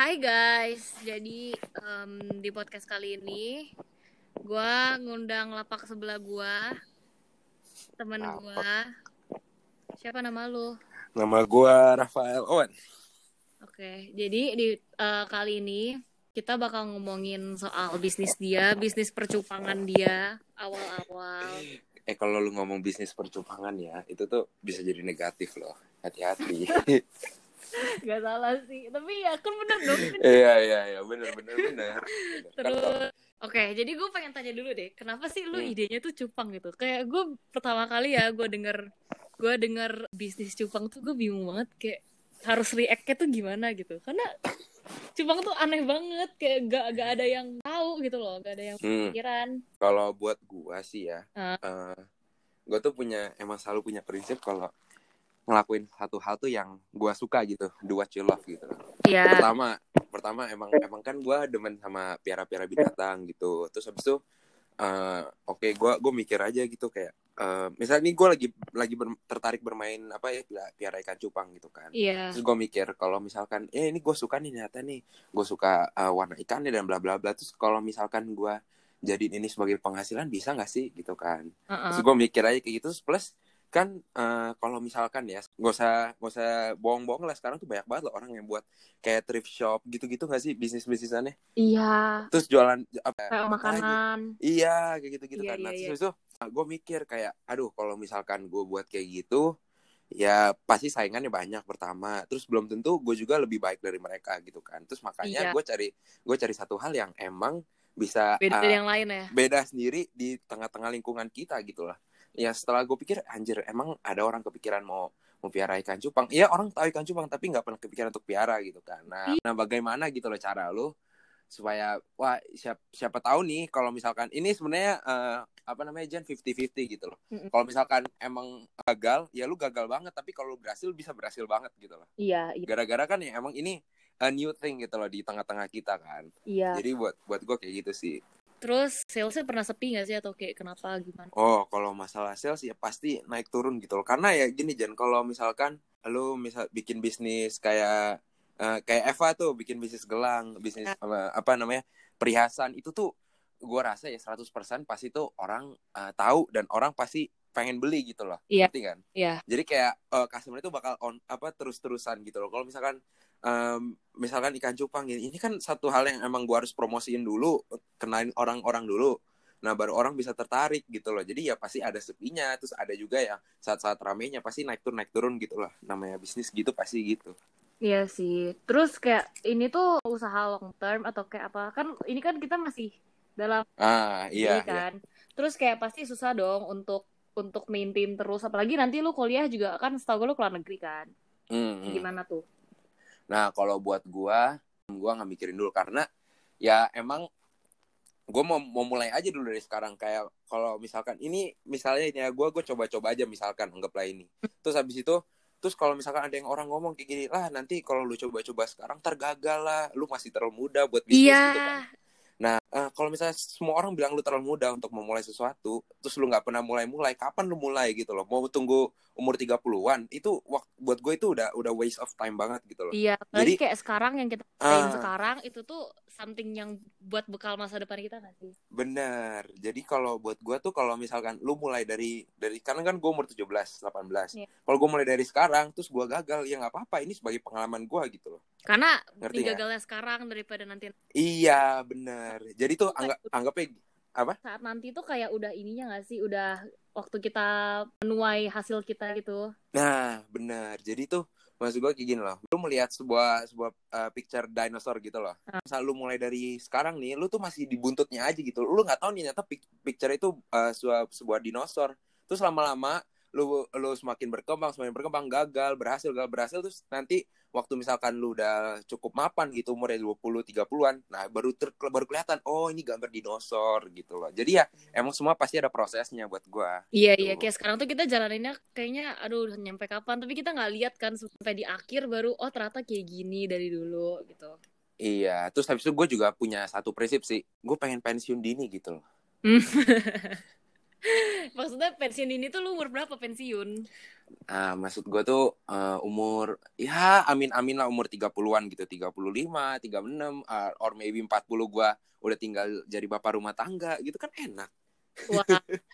Hai guys, jadi em, di podcast kali ini gue ngundang lapak sebelah gue, temen gue. Siapa nama lu? Nama gua Rafael Owen. Oke, jadi di eh, kali ini kita bakal ngomongin soal bisnis dia, bisnis percupangan dia awal-awal. Eh kalau lu ngomong bisnis percupangan ya, itu tuh bisa jadi negatif loh. Hati-hati. Gak salah sih, tapi ya kan bener dong. Iya iya iya bener bener bener. Kan Terus, oke, jadi gue pengen tanya dulu deh, kenapa sih lu Hmm. idenya tuh cupang gitu? Kayak gue pertama kali ya, gue denger, gue denger bisnis cupang tuh gue bingung banget kayak harus react-nya tuh gimana gitu. Karena cupang tuh aneh banget, kayak gak, gak ada yang tahu gitu loh, gak ada yang Hmm, pikiran. kalau buat gua sih ya, Ah. eh, gua tuh punya emang selalu punya prinsip kalau ngelakuin satu hal tuh yang gua suka gitu, do what you love gitu. Iya, Pertama, pertama emang emang kan gua demen sama piara-piara binatang gitu. Terus habis itu eh, oke gua gua mikir aja gitu kayak eh, misalnya nih gue lagi lagi ber- tertarik bermain apa ya piara ikan cupang gitu kan. iya, Terus gue mikir kalau misalkan eh ini gue suka nih ternyata nih gue suka eh, warna ikannya dan bla bla bla. Terus kalau misalkan gue jadiin ini sebagai penghasilan bisa nggak sih gitu kan? uh-uh. Terus gue mikir aja kayak gitu Terus plus kan eh, kalau misalkan ya gak usah gak usah bohong-bohong lah sekarang tuh banyak banget loh orang yang buat kayak thrift shop gitu-gitu gak sih bisnis bisnisannya iya, terus jualan apa kayak apa makanan. Iya kayak gitu-gitu Iya, kan. Nah, iya, terus itu gue mikir kayak, aduh kalau misalkan gue buat kayak gitu, ya pasti saingannya banyak pertama. Terus belum tentu gue juga lebih baik dari mereka gitu kan. Terus makanya Iya. gue cari gue cari satu hal yang emang bisa Beda uh, dari yang lain ya. beda sendiri di tengah-tengah lingkungan kita gitu lah. Ya setelah gue pikir, anjir emang ada orang kepikiran mau mau piara ikan cupang. Iya orang tahu ikan cupang tapi nggak pernah kepikiran untuk piara gitu kan. Nah, Iya. nah bagaimana gitu loh cara lu supaya wah siapa siapa tahu nih kalau misalkan ini sebenarnya eh, apa namanya Jen 50-50 gitu loh. Mm-mm. Kalau misalkan emang gagal, ya lu gagal banget tapi kalau lu berhasil bisa berhasil banget gitu loh. Iya, iya, Gara-gara kan ya emang ini a new thing gitu loh di tengah-tengah kita kan. iya. Jadi buat buat gue kayak gitu sih. Terus salesnya pernah sepi gak sih atau kayak kenapa gimana? Oh, kalau masalah sales ya pasti naik turun gitu loh. Karena ya gini Jen, kalau misalkan lu misal bikin bisnis kayak eh, kayak Eva tuh bikin bisnis gelang, bisnis apa, apa namanya? perhiasan itu tuh gua rasa ya 100% pasti tuh orang eh, tahu dan orang pasti pengen beli gitu loh. Iya. Ngerti kan? Iya. Jadi kayak eh, customer itu bakal on apa terus-terusan gitu loh. Kalau misalkan em, misalkan ikan cupang ini, ini kan satu hal yang emang gua harus promosiin dulu, kenalin orang-orang dulu. Nah, baru orang bisa tertarik gitu loh. Jadi ya pasti ada sepinya, terus ada juga yang saat-saat ramenya pasti naik turun naik turun gitu lah. Namanya bisnis gitu pasti gitu. Iya sih. Terus kayak ini tuh usaha long term atau kayak apa? Kan ini kan kita masih dalam Ah, ini iya, iya. kan. Terus kayak pasti susah dong untuk untuk maintain terus. Apalagi nanti lu kuliah juga kan setahu gue lu keluar negeri kan. Hmm, hmm. Gimana tuh? Nah, kalau buat gua, gua nggak mikirin dulu karena ya emang gua mau mau mulai aja dulu dari sekarang kayak kalau misalkan ini misalnya ini ya gua gua coba-coba aja misalkan anggaplah ini. Terus habis itu terus kalau misalkan ada yang orang ngomong kayak gini, lah nanti kalau lu coba-coba sekarang tergagal lah, lu masih terlalu muda buat bisnis Iya. gitu kan. Nah, eh, kalau misalnya semua orang bilang lu terlalu muda untuk memulai sesuatu, terus lu nggak pernah mulai-mulai, kapan lu mulai gitu loh? Mau tunggu umur 30-an, itu wak- buat gue itu udah udah waste of time banget gitu loh. Iya, Jadi- kayak sekarang yang kita Ah. sekarang itu tuh something yang buat bekal masa depan kita gak sih? Bener. Jadi kalau buat gue tuh kalau misalkan lu mulai dari dari karena kan gue umur 17, 18. Iya. Kalau gue mulai dari sekarang terus gue gagal ya nggak apa-apa ini sebagai pengalaman gue gitu loh. Karena Ngerti gagalnya sekarang daripada nanti Iya, bener. Jadi tuh anggap anggapnya saat nanti tuh kayak udah ininya gak sih? Udah waktu kita menuai hasil kita gitu. nah, bener. Jadi tuh maksud gue kayak gini loh. Lu melihat sebuah sebuah uh, picture dinosaur gitu loh. Ah. Misal lu mulai dari sekarang nih, lu tuh masih di buntutnya aja gitu. Lu nggak tahu nih ternyata pic- picture itu uh, sebuah sebuah dinosaur. Terus lama-lama lu lu semakin berkembang, semakin berkembang, gagal, berhasil, gagal, berhasil terus nanti waktu misalkan lu udah cukup mapan gitu umurnya 20 30-an, nah baru ter, baru kelihatan oh ini gambar dinosaur gitu loh. Jadi ya emang semua pasti ada prosesnya buat gua. Iya Gitu. iya kayak sekarang tuh kita jalaninnya kayaknya aduh udah nyampe kapan tapi kita nggak lihat kan sampai di akhir baru oh ternyata kayak gini dari dulu gitu. Iya, terus habis itu gue juga punya satu prinsip sih, gue pengen pensiun dini gitu loh. Maksudnya pensiun ini tuh lu umur berapa pensiun? Ah, maksud gue tuh uh, umur ya amin-amin lah umur 30-an gitu, 35, 36 uh, or maybe 40 gue udah tinggal jadi bapak rumah tangga gitu kan enak. Wah,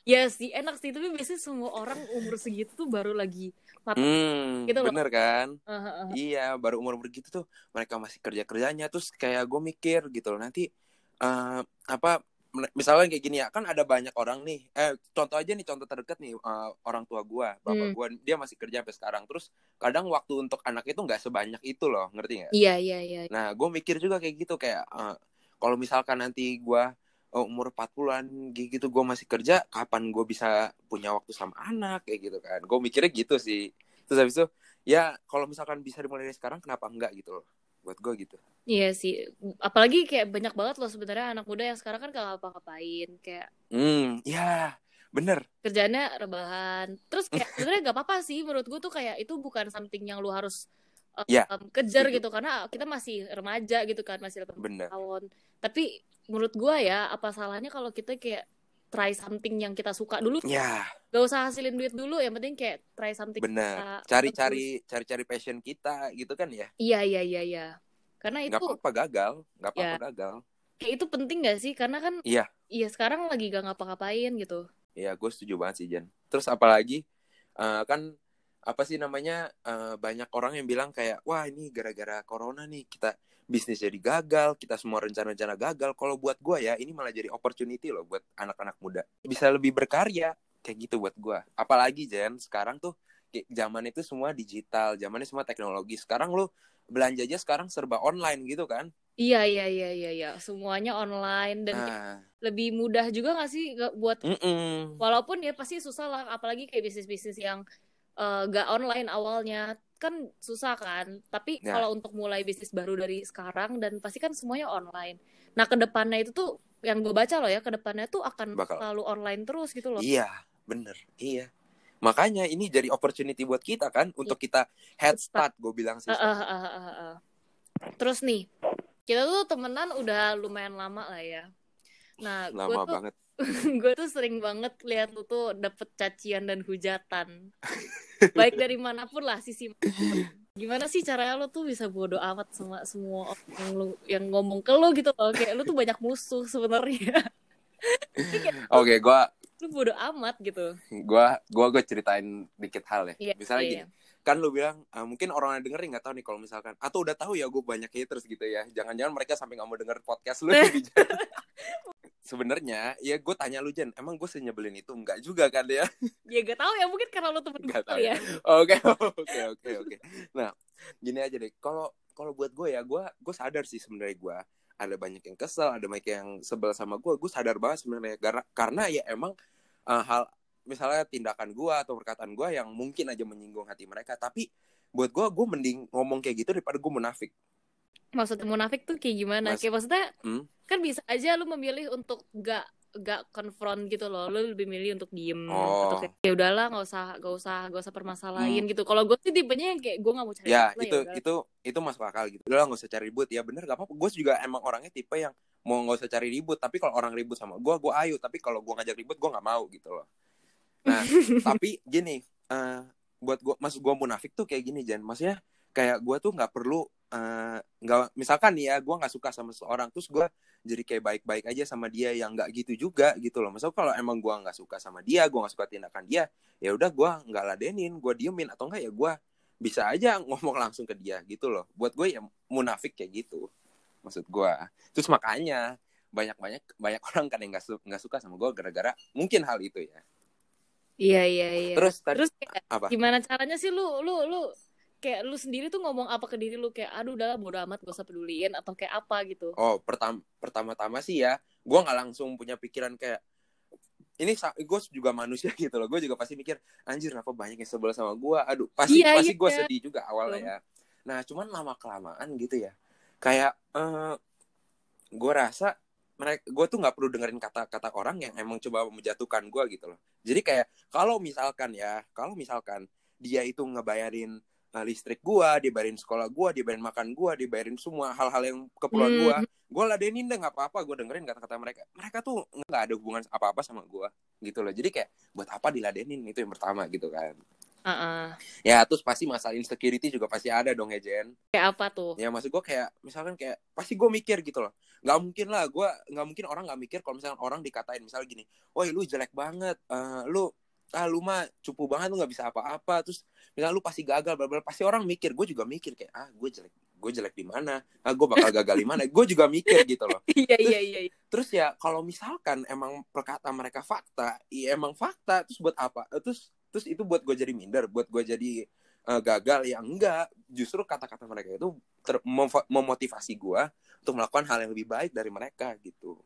ya sih enak sih, tapi biasanya semua orang umur segitu tuh baru lagi matang Hmm, gitu loh. bener kan? Uh, uh, uh. Iya, baru umur begitu tuh mereka masih kerja kerjanya terus kayak gue mikir gitu loh nanti eh, apa misalnya kayak gini ya kan ada banyak orang nih eh contoh aja nih contoh terdekat nih eh, orang tua gue bapak Hmm. gue dia masih kerja sampai sekarang terus kadang waktu untuk anak itu nggak sebanyak itu loh ngerti nggak? Iya, iya, iya. Nah gue mikir juga kayak gitu kayak eh, kalau misalkan nanti gue eh, umur 40-an kayak gitu gue masih kerja kapan gue bisa punya waktu sama anak kayak gitu kan gue mikirnya gitu sih terus habis itu ya kalau misalkan bisa dimulai dari sekarang kenapa enggak gitu loh buat gue gitu Iya sih. Apalagi kayak banyak banget loh sebenarnya anak muda yang sekarang kan gak ngapa-ngapain. Kayak hmm ya bener kerjanya rebahan. Terus kayak sebenarnya gak apa-apa sih menurut gue tuh kayak itu bukan something yang lu harus uh, Ya, um, kejar setuju. gitu karena kita masih remaja gitu kan masih 18 bener tahun. Tapi menurut gue ya apa salahnya kalau kita kayak try something yang kita suka dulu. Ya. Gak usah hasilin duit dulu yang penting kayak try something kita cari-cari cari-cari passion kita gitu kan ya? Iya iya iya iya. Karena itu nggak apa-apa gagal. Nggak apa-apa Ya. gagal. Kayak itu penting gak sih? Karena kan Iya. iya sekarang lagi gak ngapa-ngapain gitu. Ya gue setuju banget sih Jan terus apalagi eh, kan apa sih namanya eh, banyak orang yang bilang kayak wah ini gara-gara corona nih kita bisnis jadi gagal kita semua rencana-rencana gagal. Kalau buat gue ya ini malah jadi opportunity loh buat anak-anak muda. Bisa lebih berkarya kayak gitu buat gue apalagi Jan sekarang tuh kayak zaman itu semua digital zamannya semua teknologi. Sekarang lu belanja aja sekarang serba online gitu kan? Iya iya iya iya iya. Semuanya online dan nah. lebih mudah juga gak sih buat mm-mm. walaupun ya pasti susah lah apalagi kayak bisnis-bisnis yang eh, gak online awalnya kan susah kan tapi Ya. kalau untuk mulai bisnis baru dari sekarang dan pasti kan semuanya online nah ke depannya itu tuh yang gue baca loh ya ke depannya tuh akan Bakal. selalu online terus gitu loh Iya, bener. Iya. Makanya ini jadi opportunity buat kita kan untuk kita head start, gue bilang sih. Ah, ah, ah, ah, ah. terus nih kita tuh temenan udah lumayan lama lah ya nah gue Lama tuh banget. gue tuh sering banget lihat lu tuh dapet cacian dan hujatan baik dari mana pun lah sisi mana pun. gimana sih caranya lu tuh bisa bodo amat sama semua orang yang lu yang ngomong ke lu gitu loh kayak lu tuh banyak musuh sebenarnya Oke, gua lu bodo amat gitu gua gua gue ceritain dikit hal ya. Iya, Misalnya iya, gini, kan lu bilang ah, mungkin orang yang dengerin nggak tahu nih kalau misalkan atau udah tahu ya gue banyak haters gitu ya. Jangan-jangan mereka sampai nggak mau denger podcast lu. Sebenarnya ya gue tanya lu Jen, emang gue senyebelin itu enggak juga kan ya? ya gak tahu ya mungkin karena lu temen gue tahu ya Oke, oke, oke, oke. Nah, gini aja deh. Kalau kalau buat gue ya, gue gue sadar sih sebenarnya gue ada banyak yang kesel, ada banyak yang sebel sama gue. Gue sadar banget sebenarnya karena karena ya emang uh, hal misalnya tindakan gue atau perkataan gue yang mungkin aja menyinggung hati mereka. Tapi buat gue, gue mending ngomong kayak gitu daripada gue munafik. Maksudnya munafik tuh kayak gimana Mas- kayak maksudnya Hmm? kan bisa aja lu memilih untuk gak gak konfront gitu loh lu lebih milih untuk diem Oh. atau kayak ya udahlah nggak usah nggak usah nggak usah permasalahin gitu kalau gue sih tipenya yang kayak gue nggak mau cari Ya masalah, itu udah. itu itu masuk akal gitu. Udah lah, nggak usah cari ribut. Ya bener gak apa-apa. Gue juga emang orangnya tipe yang mau nggak usah cari ribut. Tapi kalau orang ribut sama gue, gue ayo. Tapi kalau gue ngajak ribut, gue nggak mau gitu loh. Nah, tapi gini, eh, buat gue, maksud gue munafik tuh kayak gini Jan. Maksudnya kayak gue tuh nggak perlu eh, nggak misalkan nih ya gue nggak suka sama seseorang terus gue jadi kayak baik-baik aja sama dia yang nggak gitu juga gitu loh. Maksudnya kalau emang gue nggak suka sama dia gue nggak suka tindakan dia ya udah gue nggak ladenin gue diemin. Atau enggak ya gue bisa aja ngomong langsung ke dia gitu loh. Buat gue ya munafik kayak gitu maksud gue terus makanya banyak banyak banyak orang kan yang nggak su- nggak suka sama gue gara-gara mungkin hal itu ya. Iya iya iya. Terus tadi terus kayak apa? gimana caranya sih lu lu lu kayak lu sendiri tuh ngomong apa ke diri lu kayak aduh udahlah bodo amat gak usah peduliin atau kayak apa gitu Oh, pertama pertama-tama sih ya, gue nggak langsung punya pikiran kayak ini gue juga manusia gitu loh. Gue juga pasti mikir, anjir kenapa banyak yang sebel sama gue. Aduh, pasti Iya, pasti iya. gue sedih juga awalnya ya. Nah, cuman lama kelamaan gitu ya. Kayak eh gue rasa mereka gue tuh nggak perlu dengerin kata-kata orang yang emang coba menjatuhkan gue gitu loh. Jadi kayak kalau misalkan ya, kalau misalkan dia itu ngebayarin listrik gua, dia bayarin sekolah gua, dia bayarin makan gua, dia bayarin semua hal-hal yang keperluan Hmm. gua. Gua ladenin deh nggak apa-apa, gua dengerin kata-kata mereka. Mereka tuh nggak ada hubungan apa-apa sama gua. gitu loh jadi kayak buat apa diladenin itu yang pertama gitu kan Heeh. ya terus pasti masalah insecurity juga pasti ada dong ya Jen Kayak apa tuh? ya maksud gue kayak misalkan kayak pasti gue mikir gitu loh nggak mungkin lah gue nggak mungkin orang nggak mikir kalau misalkan orang dikatain misalnya gini woi lu jelek banget Eh, lu ah lu mah cupu banget lu nggak bisa apa-apa. Terus misalnya lu pasti gagal bla pasti orang mikir. Gue juga mikir kayak ah gue jelek gue jelek di mana? Ah gue bakal gagal di mana? Gue juga mikir gitu loh. Iya iya iya. iya. terus ya kalau misalkan emang perkataan mereka fakta iya emang fakta terus buat apa? Eh, terus terus itu buat gue jadi minder buat gue jadi eh, gagal ya enggak. Justru kata-kata mereka itu ter- mem- memotivasi gue untuk melakukan hal yang lebih baik dari mereka gitu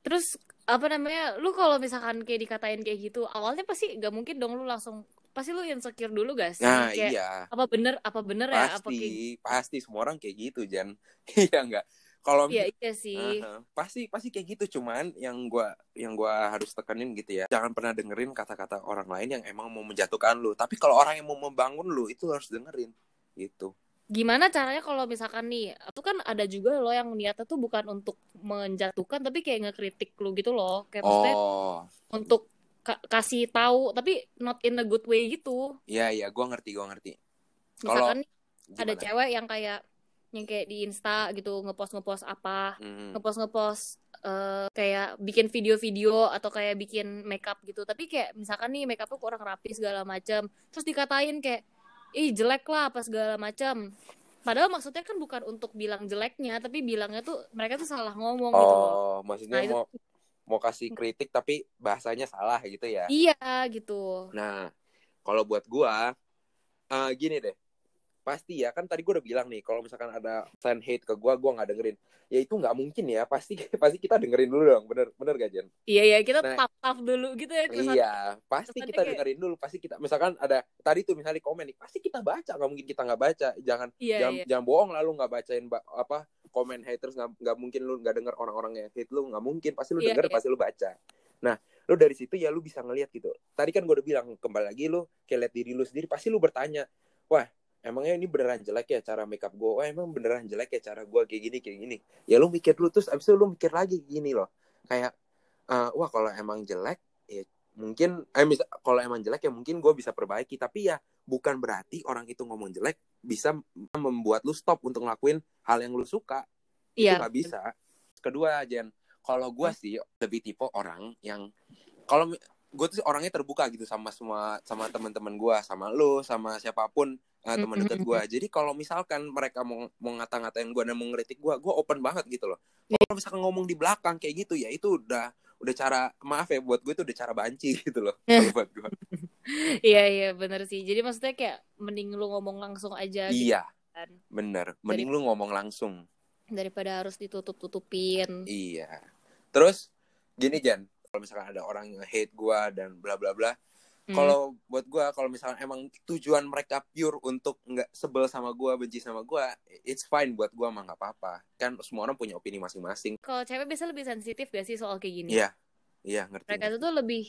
Terus apa namanya? Lu kalau misalkan kayak dikatain kayak gitu, awalnya pasti gak mungkin dong lu langsung pasti lu insecure dulu gak sih? nah kayak iya apa bener apa bener ya apa pasti kayak pasti semua orang kayak gitu Jan iya enggak kalau Iya iya sih. Aha. pasti pasti kayak gitu cuman yang gua yang gua harus tekenin gitu ya jangan pernah dengerin kata-kata orang lain yang emang mau menjatuhkan lu tapi kalau orang yang mau membangun lu itu harus dengerin gitu Gimana caranya kalau misalkan nih, itu kan ada juga loh yang niatnya tuh bukan untuk menjatuhkan tapi kayak ngekritik lu gitu loh. Kayak maksudnya oh untuk ka- kasih tahu tapi not in a good way gitu. iya iya gua ngerti gua ngerti kalau Misalkan ada gimana cewek yang kayak yang kayak di Insta gitu ngepost ngepost apa Hmm. ngepost ngepost eh, kayak bikin video-video atau kayak bikin makeup gitu tapi kayak misalkan nih makeupnya kurang rapi segala macam terus dikatain kayak ih jelek lah apa segala macam. Padahal maksudnya kan bukan untuk bilang jeleknya tapi bilangnya tuh mereka tuh salah ngomong gitu loh. Oh Nah, maksudnya itu- mau mau kasih kritik tapi bahasanya salah gitu ya? Iya gitu. Nah, kalau buat gua eh, gini deh. Pasti ya, kan tadi gua udah bilang nih, kalau misalkan ada fan hate ke gua, gua nggak dengerin. Ya itu nggak mungkin ya, pasti pasti kita dengerin dulu dong, bener bener gak Jen? iya iya kita Nah, tap tap dulu gitu ya kesan Iya, pasti kesannya kita kayak- dengerin dulu, pasti kita misalkan ada tadi tuh misalnya di komen nih, pasti kita baca, nggak mungkin kita nggak baca. Jangan iya jangan, iya jangan bohong lah lu nggak bacain ba- apa komen haters nggak nggak mungkin lu nggak denger orang-orang yang hate lu nggak mungkin pasti lu Iya, denger iya. pasti lu baca nah lu dari situ ya lu bisa ngelihat gitu tadi kan gue udah bilang kembali lagi lu kayak lihat diri lu sendiri pasti lu bertanya wah emangnya ini beneran jelek ya cara makeup gue wah emang beneran jelek ya cara gue kayak gini kayak gini. Ya lu mikir dulu terus abis itu lu mikir lagi gini loh. Kayak eh, wah kalau emang jelek ya mungkin eh mis- kalau emang jelek ya mungkin gue bisa perbaiki. Tapi ya bukan berarti orang itu ngomong jelek bisa membuat lu stop untuk ngelakuin hal yang lu suka. Itu iya nggak bisa. kedua Jen kalau gue sih lebih tipe orang yang kalau gue tuh orangnya terbuka gitu sama semua sama teman-teman gue sama lu sama siapa pun uh, teman Mm, dekat mm, gue jadi kalau misalkan mereka mau mau ngata-ngatain gue dan mau ngeritik gue gue open banget gitu loh. Kalau misalkan ngomong di belakang kayak gitu ya itu udah udah cara maaf ya buat gue itu udah cara banci gitu loh kalau buat gue iya iya bener sih. Jadi maksudnya kayak mending lu ngomong langsung aja gitu iya kan? bener. Mending lu ngomong langsung. Daripada harus ditutup-tutupin. Iya. Terus gini Jan, kalau misalkan ada orang yang hate gua dan bla bla bla, Hmm. kalau buat gua kalau misalkan emang tujuan mereka pure untuk nggak sebel sama gua, benci sama gua, it's fine buat gua mah nggak apa-apa. Kan semua orang punya opini masing-masing. kalau cewek biasa lebih sensitif gak sih soal kayak gini Iya. Iya, ngerti. mereka tuh lebih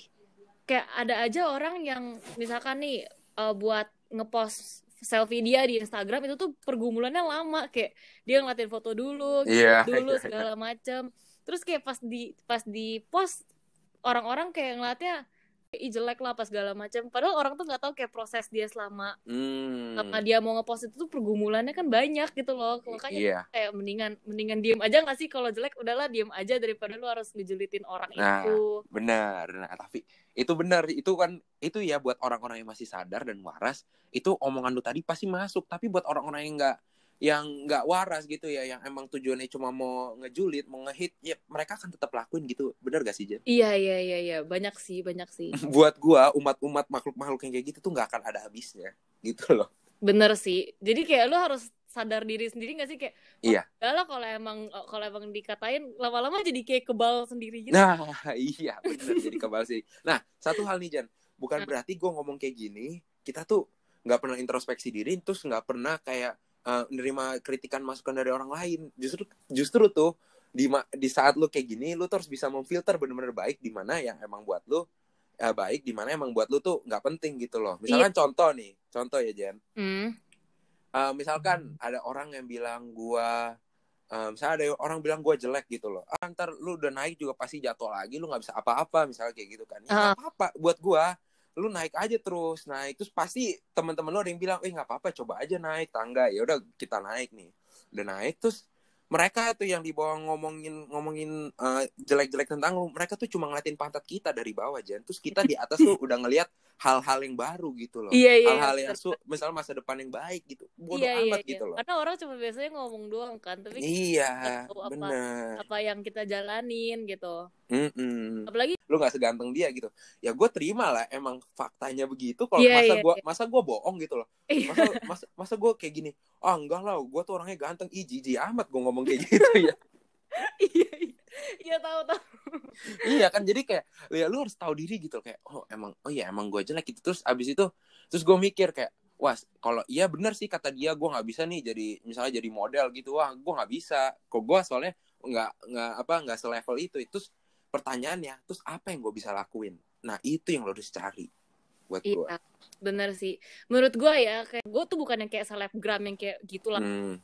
kayak ada aja orang yang misalkan nih eh, buat ngepost selfie dia di Instagram itu tuh pergumulannya lama kayak dia ngeliatin foto dulu Iya, dulu iya, segala macam terus kayak pas di pas di post orang-orang kayak ngeliatnya ih jelek lah pas segala macam padahal orang tuh nggak tahu kayak proses dia selama Hmm. selama dia mau ngepost itu tuh pergumulannya kan banyak gitu loh makanya Iya. kayak mendingan mendingan diem aja nggak sih kalau jelek udahlah diem aja daripada lu harus ngejulitin orang Nah. itu Benar. Nah, tapi itu benar, itu kan itu ya buat orang-orang yang masih sadar dan waras, itu omongan lu tadi pasti masuk. Tapi buat orang-orang yang nggak yang nggak waras gitu ya, yang emang tujuannya cuma mau ngejulit, mau ngehit, ya mereka akan tetap lakuin gitu. Benar gak sih, Jen? Iya iya iya iya banyak sih banyak sih buat gua umat-umat makhluk-makhluk yang kayak gitu tuh nggak akan ada habisnya gitu loh. bener sih jadi kayak lu harus sadar diri sendiri gak sih kayak Iya. "Wah, lah kalau emang kalau emang dikatain lama-lama jadi kayak kebal sendiri gitu Nah, iya benar jadi kebal sih. Nah, satu hal nih Jan, bukan Nah. berarti gua ngomong kayak gini, kita tuh nggak pernah introspeksi diri, terus nggak pernah kayak eh, menerima kritikan masukan dari orang lain. Justru justru tuh di di saat lu kayak gini, lu terus bisa memfilter bener-bener baik di mana yang emang buat lu eh, baik, di mana emang buat lu tuh nggak penting gitu loh. Misalkan contoh nih, contoh ya Jan. Hmm. Eh, misalkan ada orang yang bilang gua eh, misalnya ada orang bilang gue jelek gitu loh ah, ntar lu udah naik juga pasti jatuh lagi lu nggak bisa apa-apa misalnya kayak gitu kan ya, Ah. apa-apa buat gue lu naik aja terus naik. Terus pasti teman-teman lu ada yang bilang eh nggak apa-apa coba aja naik tangga. Ya udah kita naik nih. Udah naik terus mereka tuh yang di bawah ngomongin ngomongin eh, jelek-jelek tentang lu mereka tuh cuma ngeliatin pantat kita dari bawah Jan terus kita di atas tuh udah ngeliat hal-hal yang baru gitu loh. Iya, iya, hal-hal yang su- misalnya masa depan yang baik gitu. Bodoh iya iya amat iya. gitu loh. Karena orang cuma biasanya ngomong doang kan tapi iya apa bener. apa yang kita jalanin gitu Mm-mm. apalagi lu nggak seganteng dia gitu. Ya gue terima lah emang faktanya begitu kalau Iya, masa iya, gua iya. masa gue bohong gitu loh. Iya. masa masa, masa gue kayak gini ah enggak lah gue tuh orangnya ganteng. Ih jijik amat gue ngomong kayak gitu ya. Iya iya. Iya tahu tahu. Iya kan jadi kayak ya lu harus tahu diri gitu kayak oh emang oh iya emang gue jelek. Gitu terus abis itu terus gue mikir kayak wah kalau iya bener sih kata dia gue nggak bisa nih jadi misalnya jadi model gitu. Wah gue nggak bisa. Kok gue soalnya nggak nggak apa nggak selevel itu. Terus pertanyaannya terus apa yang gue bisa lakuin? Nah itu yang lo harus cari buat gue iya bener sih. Menurut gue ya kayak gue tuh bukan yang kayak selebgram yang kayak gitulah. Hmm,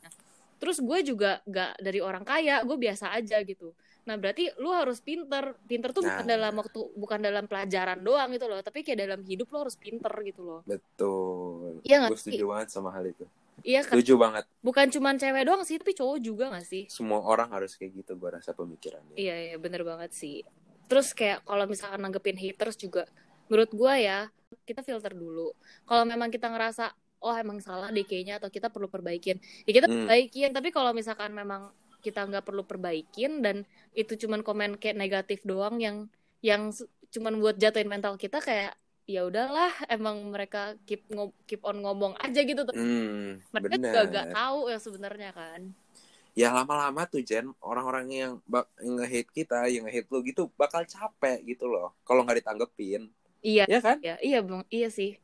terus gue juga gak dari orang kaya gue biasa aja gitu. Nah berarti lu harus pinter. Pinter tuh bukan Nah. dalam waktu bukan dalam pelajaran doang gitu loh tapi kayak dalam hidup lo harus pinter gitu loh. Betul. Iya gue setuju banget sama hal itu iya kan? Setuju banget. Bukan cuman cewek doang sih tapi cowok juga gak sih? Semua orang harus kayak gitu gue rasa pemikirannya. Iya iya bener banget sih. Terus kayak kalau misalkan nanggepin haters juga menurut gue ya kita filter dulu. Kalau memang kita ngerasa oh emang salah deh kayaknya atau kita perlu perbaikin. Ya kita Hmm. perbaikin tapi kalau misalkan memang kita nggak perlu perbaikin dan itu cuman komen kayak negatif doang yang yang cuman buat jatuhin mental kita kayak ya udahlah emang mereka keep keep on ngomong aja gitu tuh hmm, mereka bener. juga gak tahu ya sebenarnya kan ya lama-lama tuh Jen orang-orang yang yang nge-hate kita yang nge-hate lu gitu bakal capek gitu loh kalau nggak ditanggepin iya ya kan ya iya bang iya sih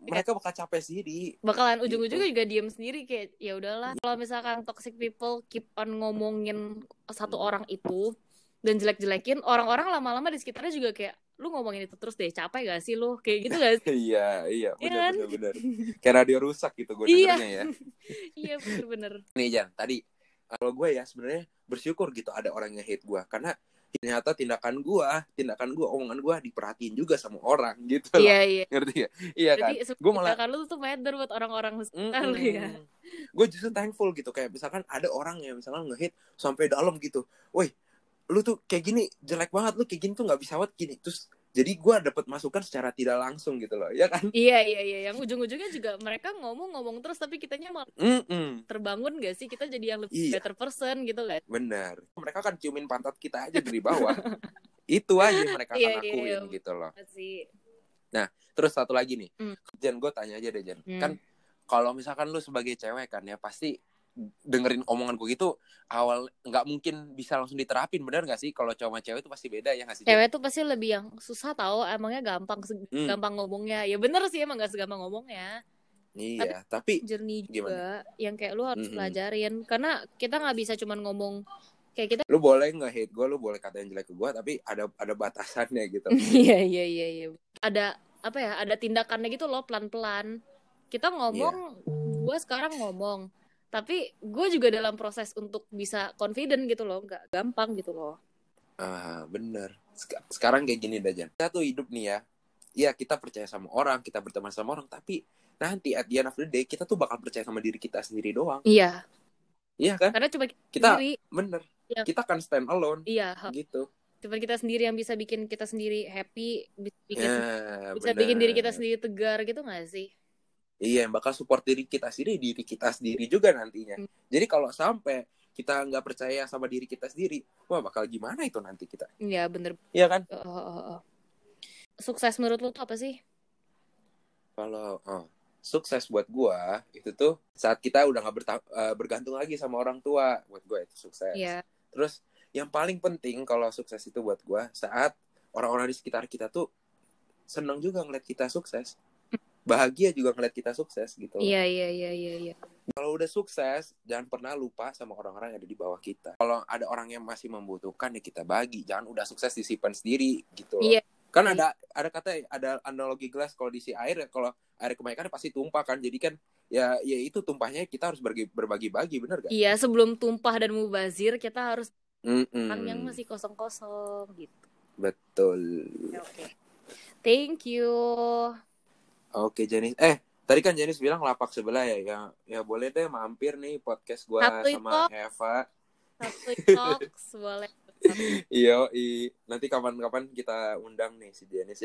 mereka bakal capek sendiri bakalan ujung-ujungnya Gitu. juga diem sendiri kayak ya udahlah kalau misalkan toxic people keep on ngomongin satu Hmm. orang itu dan jelek-jelekin orang-orang lama-lama di sekitarnya juga kayak lu ngomongin itu terus deh capek gak sih lu? Kayak gitu gak sih iya iya Iya benar kan? benar benar. Kayak radio rusak gitu gue Iya. dengernya ya. Iya bener-bener nih Jan tadi kalau gue ya sebenarnya bersyukur gitu ada orang yang hate gue karena ternyata tindakan gue tindakan gue omongan gue diperhatiin juga sama orang gitu loh. iya iya. Ngerti ya? Iya kan? gue malah kan lu tuh matter buat orang-orang sekitar lu ya. Gue justru thankful gitu kayak misalkan ada orang yang misalkan ngehit sampai dalam gitu, woi lu tuh kayak gini jelek banget lu kayak gini tuh nggak bisa buat gini terus jadi gue dapat masukan secara tidak langsung gitu loh ya kan iya iya iya yang ujung-ujungnya juga mereka ngomong-ngomong terus tapi kitanya malah Mm-mm. terbangun gak sih kita jadi yang lebih Iya. better person gitu kan bener mereka kan ciumin pantat kita aja dari bawah itu aja mereka Iya, akan iya, lakuin iya. gitu loh sih terus satu lagi nih Hmm. Jen gue tanya aja deh Jen Hmm. kan kalau misalkan lu sebagai cewek kan ya pasti dengerin omongan gue gitu awal nggak mungkin bisa langsung diterapin bener nggak sih kalau cowok sama cewek itu pasti beda ya nggak sih cewek tuh pasti lebih yang susah tahu emangnya gampang Hmm. gampang ngomongnya ya bener sih emang gak segampang ngomongnya Iya, tapi jernih Gimana? juga yang kayak lu harus Mm-mm. pelajarin karena kita nggak bisa cuman ngomong kayak kita lu boleh nge-hate gue, lu boleh katain jelek ke gue, tapi ada ada batasannya gitu. iya iya iya iya ada apa ya ada tindakannya gitu loh pelan pelan kita ngomong Iya. gue sekarang ngomong tapi gue juga dalam proses untuk bisa confident gitu loh nggak gampang gitu loh Ah, bener. Sek- Sekarang kayak gini dah, Jan. Kita tuh hidup nih ya. Iya, kita percaya sama orang, kita berteman sama orang, tapi nanti at the end of the day kita tuh bakal percaya sama diri kita sendiri doang. iya Iya kan? karena cuma kita sendiri bener. Iya. Kita kan stand alone iya gitu. cuma kita sendiri yang bisa bikin kita sendiri happy bisa bikin Ya, bisa bener. bikin diri kita sendiri tegar gitu gak sih Iya, yang bakal support diri kita sendiri, diri kita sendiri juga nantinya. Hmm. Jadi kalau sampai kita nggak percaya sama diri kita sendiri, wah bakal gimana itu nanti kita? Iya bener Iya kan? Oh, oh, oh, oh. Sukses menurut lu tuh apa sih? Kalau oh, sukses buat gua itu tuh saat kita udah nggak eh, bergantung lagi sama orang tua, buat gua itu sukses. Iya. Terus yang paling penting kalau sukses itu buat gua saat orang-orang di sekitar kita tuh seneng juga ngeliat kita sukses. Bahagia juga ngeliat kita sukses gitu. Iya iya iya iya iya. Kalau udah sukses, jangan pernah lupa sama orang-orang yang ada di bawah kita. Kalau ada orang yang masih membutuhkan ya kita bagi. Jangan udah sukses disimpan sendiri gitu. Iya. Kan ada ada kata ada analogi gelas kalau diisi air ya kalau air kebanyakan pasti tumpah kan. Jadi kan ya ya itu tumpahnya kita harus berbagi berbagi-bagi bener gak? Iya, sebelum tumpah dan mubazir kita harus Mm-mm. kan yang masih kosong-kosong gitu. betul. Ya, Oke. Thank you. Oke Jenis, eh tadi kan Jenis bilang lapak sebelah ya, ya ya boleh deh mampir nih podcast gua Satu sama. Eva. Satu talks boleh. Iya, i. nanti kapan-kapan kita undang nih si Jenis